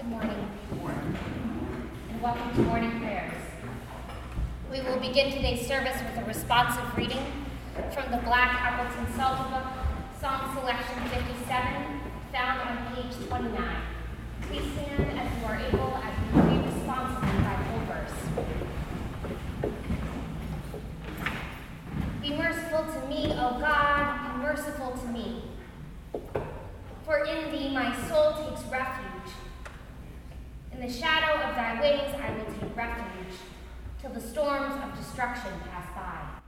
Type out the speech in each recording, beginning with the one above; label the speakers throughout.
Speaker 1: Good morning. And welcome to morning prayers. We will begin today's service with a responsive reading from the Black Appleton Psalter Book, Song Selection 57, found on page 29. Please stand as you are able as we read responsively by full verse. Be merciful to me, O God, be merciful to me. For in thee my soul takes refuge. In the shadow of thy wings I will take refuge, till the storms of destruction pass by.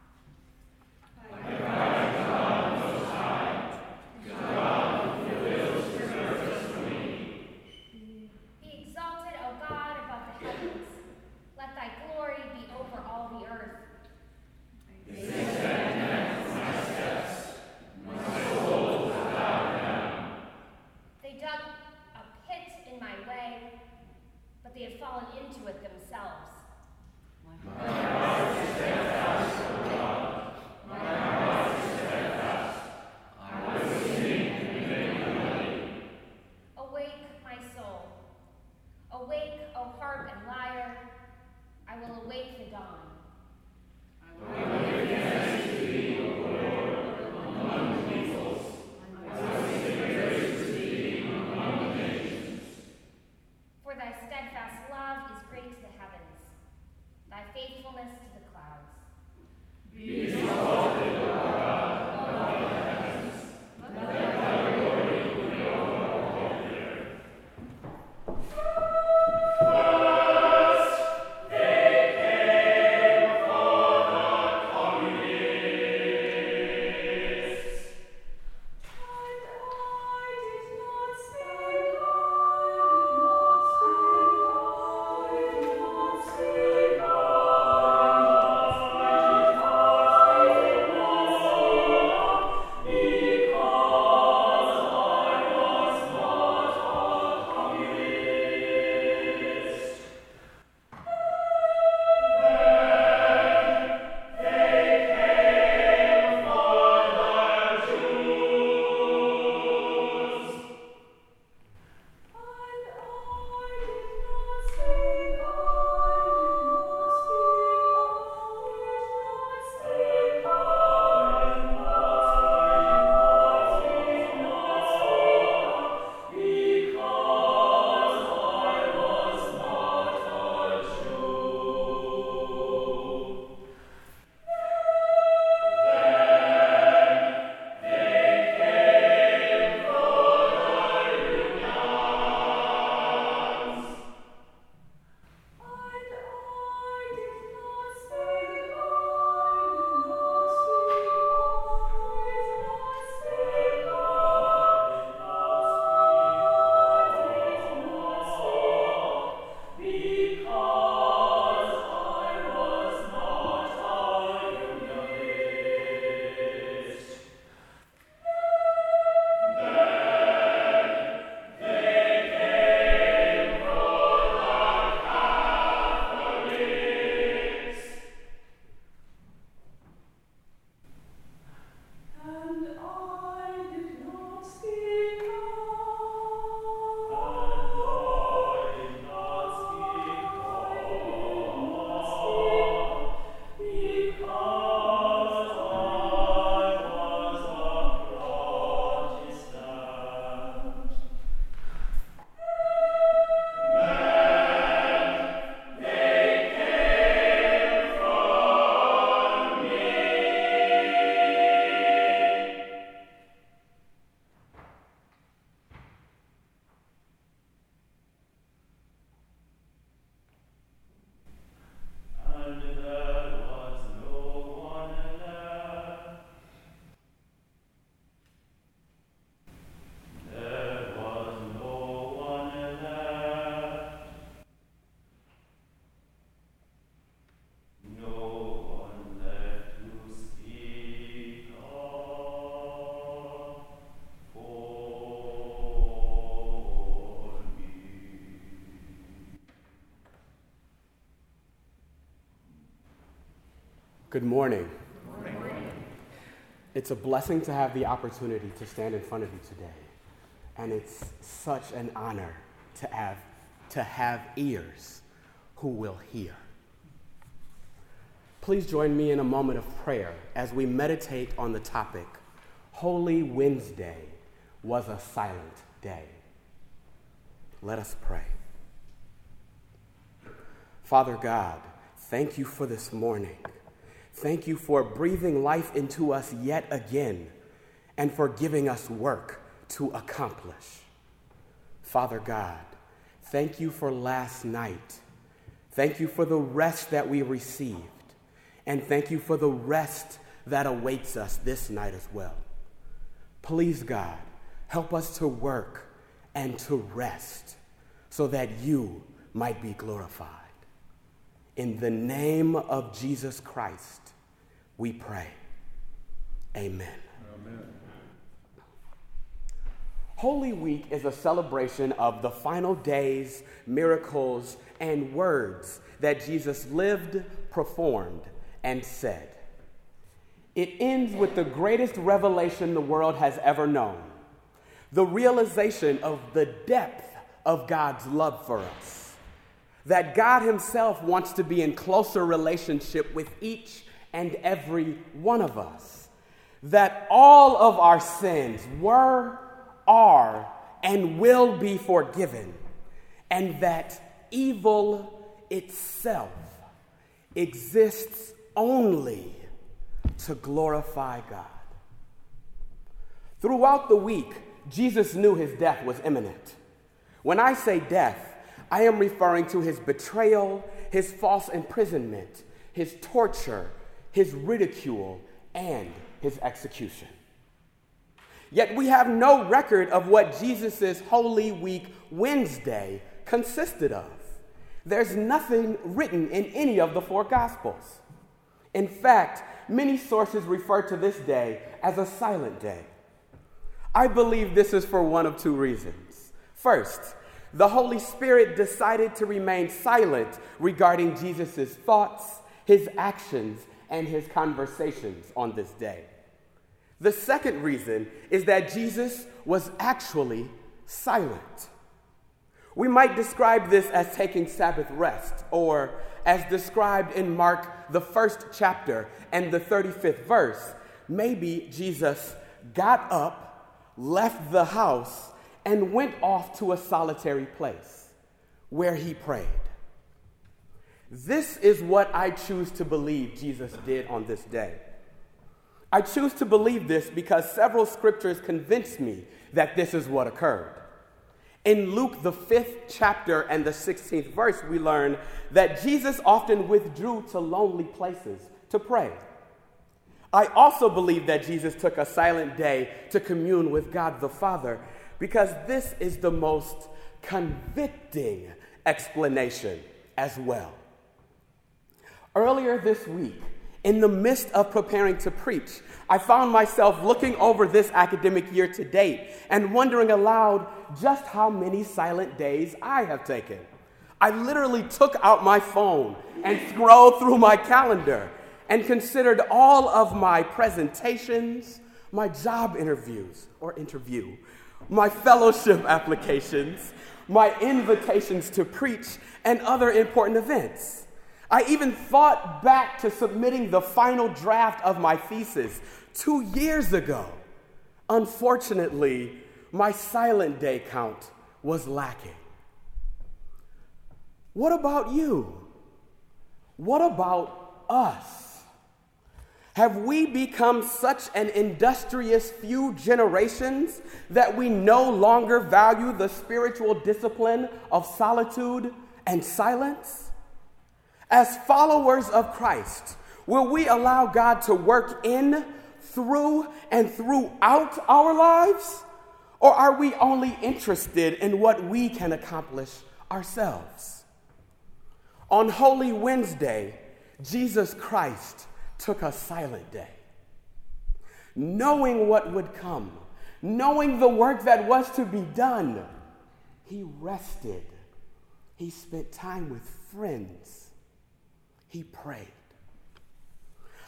Speaker 2: Good morning. Good morning. It's a blessing to have the opportunity to stand in front of you today. And it's such an honor to have to have ears who will hear. Please join me in a moment of prayer as we meditate on the topic Holy Wednesday was a silent day. Let us pray. Father God, thank you for this morning. Thank you for breathing life into us yet again and for giving us work to accomplish. Father God, thank you for last night. Thank you for the rest that we received. And thank you for the rest that awaits us this night as well. Please, God, help us to work and to rest so that you might be glorified. In the name of Jesus Christ, we pray. Amen. Amen. Holy Week is a celebration of the final days, miracles, and words that Jesus lived, performed, and said. It ends with the greatest revelation the world has ever known the realization of the depth of God's love for us. That God Himself wants to be in closer relationship with each and every one of us. That all of our sins were, are, and will be forgiven. And that evil itself exists only to glorify God. Throughout the week, Jesus knew his death was imminent. When I say death, I am referring to his betrayal, his false imprisonment, his torture, his ridicule, and his execution. Yet we have no record of what Jesus' Holy Week Wednesday consisted of. There's nothing written in any of the four Gospels. In fact, many sources refer to this day as a silent day. I believe this is for one of two reasons. First, the Holy Spirit decided to remain silent regarding Jesus' thoughts, his actions, and his conversations on this day. The second reason is that Jesus was actually silent. We might describe this as taking Sabbath rest, or as described in Mark, the first chapter and the 35th verse. Maybe Jesus got up, left the house, and went off to a solitary place where he prayed. This is what I choose to believe Jesus did on this day. I choose to believe this because several scriptures convince me that this is what occurred. In Luke, the fifth chapter and the 16th verse, we learn that Jesus often withdrew to lonely places to pray. I also believe that Jesus took a silent day to commune with God the Father because this is the most convicting explanation as well. Earlier this week, in the midst of preparing to preach, I found myself looking over this academic year to date and wondering aloud just how many silent days I have taken. I literally took out my phone and scrolled through my calendar and considered all of my presentations, my job interviews or interview, my fellowship applications, my invitations to preach, and other important events. I even thought back to submitting the final draft of my thesis two years ago. Unfortunately, my silent day count was lacking. What about you? What about us? Have we become such an industrious few generations that we no longer value the spiritual discipline of solitude and silence? As followers of Christ, will we allow God to work in, through, and throughout our lives? Or are we only interested in what we can accomplish ourselves? On Holy Wednesday, Jesus Christ took a silent day. Knowing what would come, knowing the work that was to be done, he rested. He spent time with friends he prayed.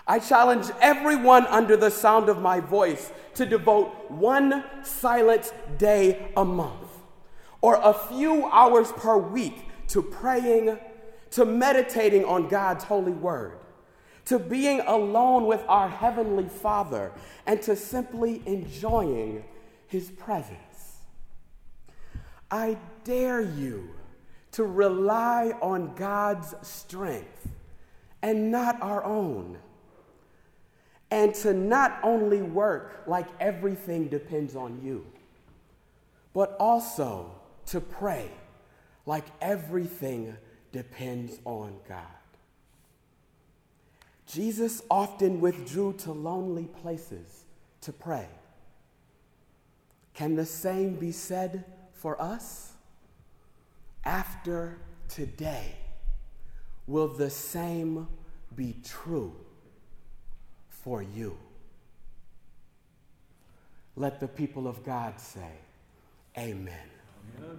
Speaker 2: I challenge everyone under the sound of my voice to devote one silent day a month, or a few hours per week to praying, to meditating on God's holy word, to being alone with our Heavenly Father, and to simply enjoying His presence. I dare you to rely on God's strength and not our own. And to not only work like everything depends on you, but also to pray like everything depends on God. Jesus often withdrew to lonely places to pray. Can the same be said for us? After today, will the same be true for you? Let the people of God say, Amen. Amen.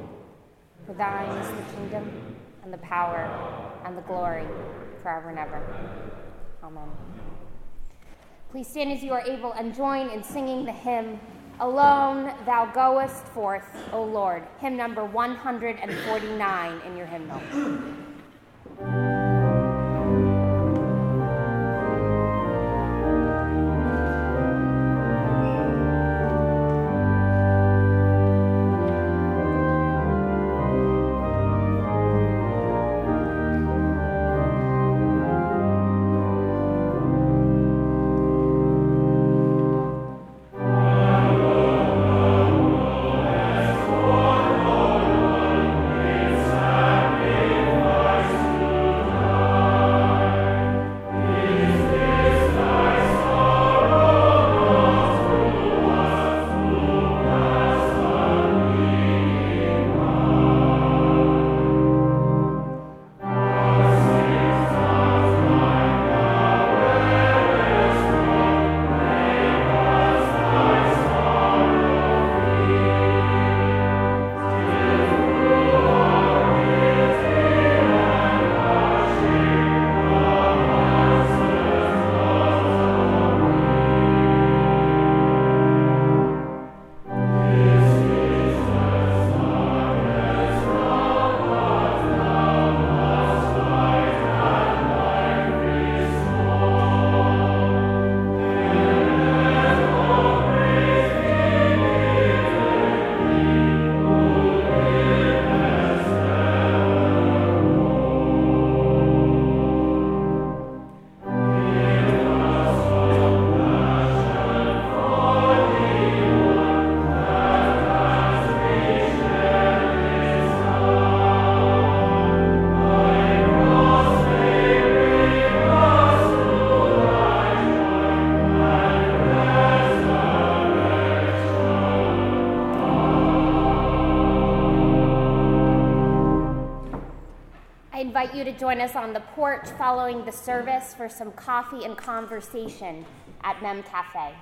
Speaker 3: For thine is the kingdom, and the power, and the glory, forever and ever. Amen. Please stand as you are able and join in singing the hymn, Alone Thou Goest Forth, O Lord, hymn number 149 in your hymnal. Invite you to join us on the porch following the service for some coffee and conversation at Mem Cafe.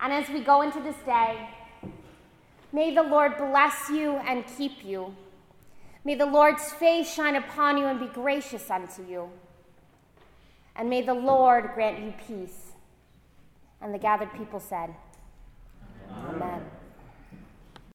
Speaker 3: And as we go into this day, may the Lord bless you and keep you. May the Lord's face shine upon you and be gracious unto you. And may the Lord grant you peace. And the gathered people said,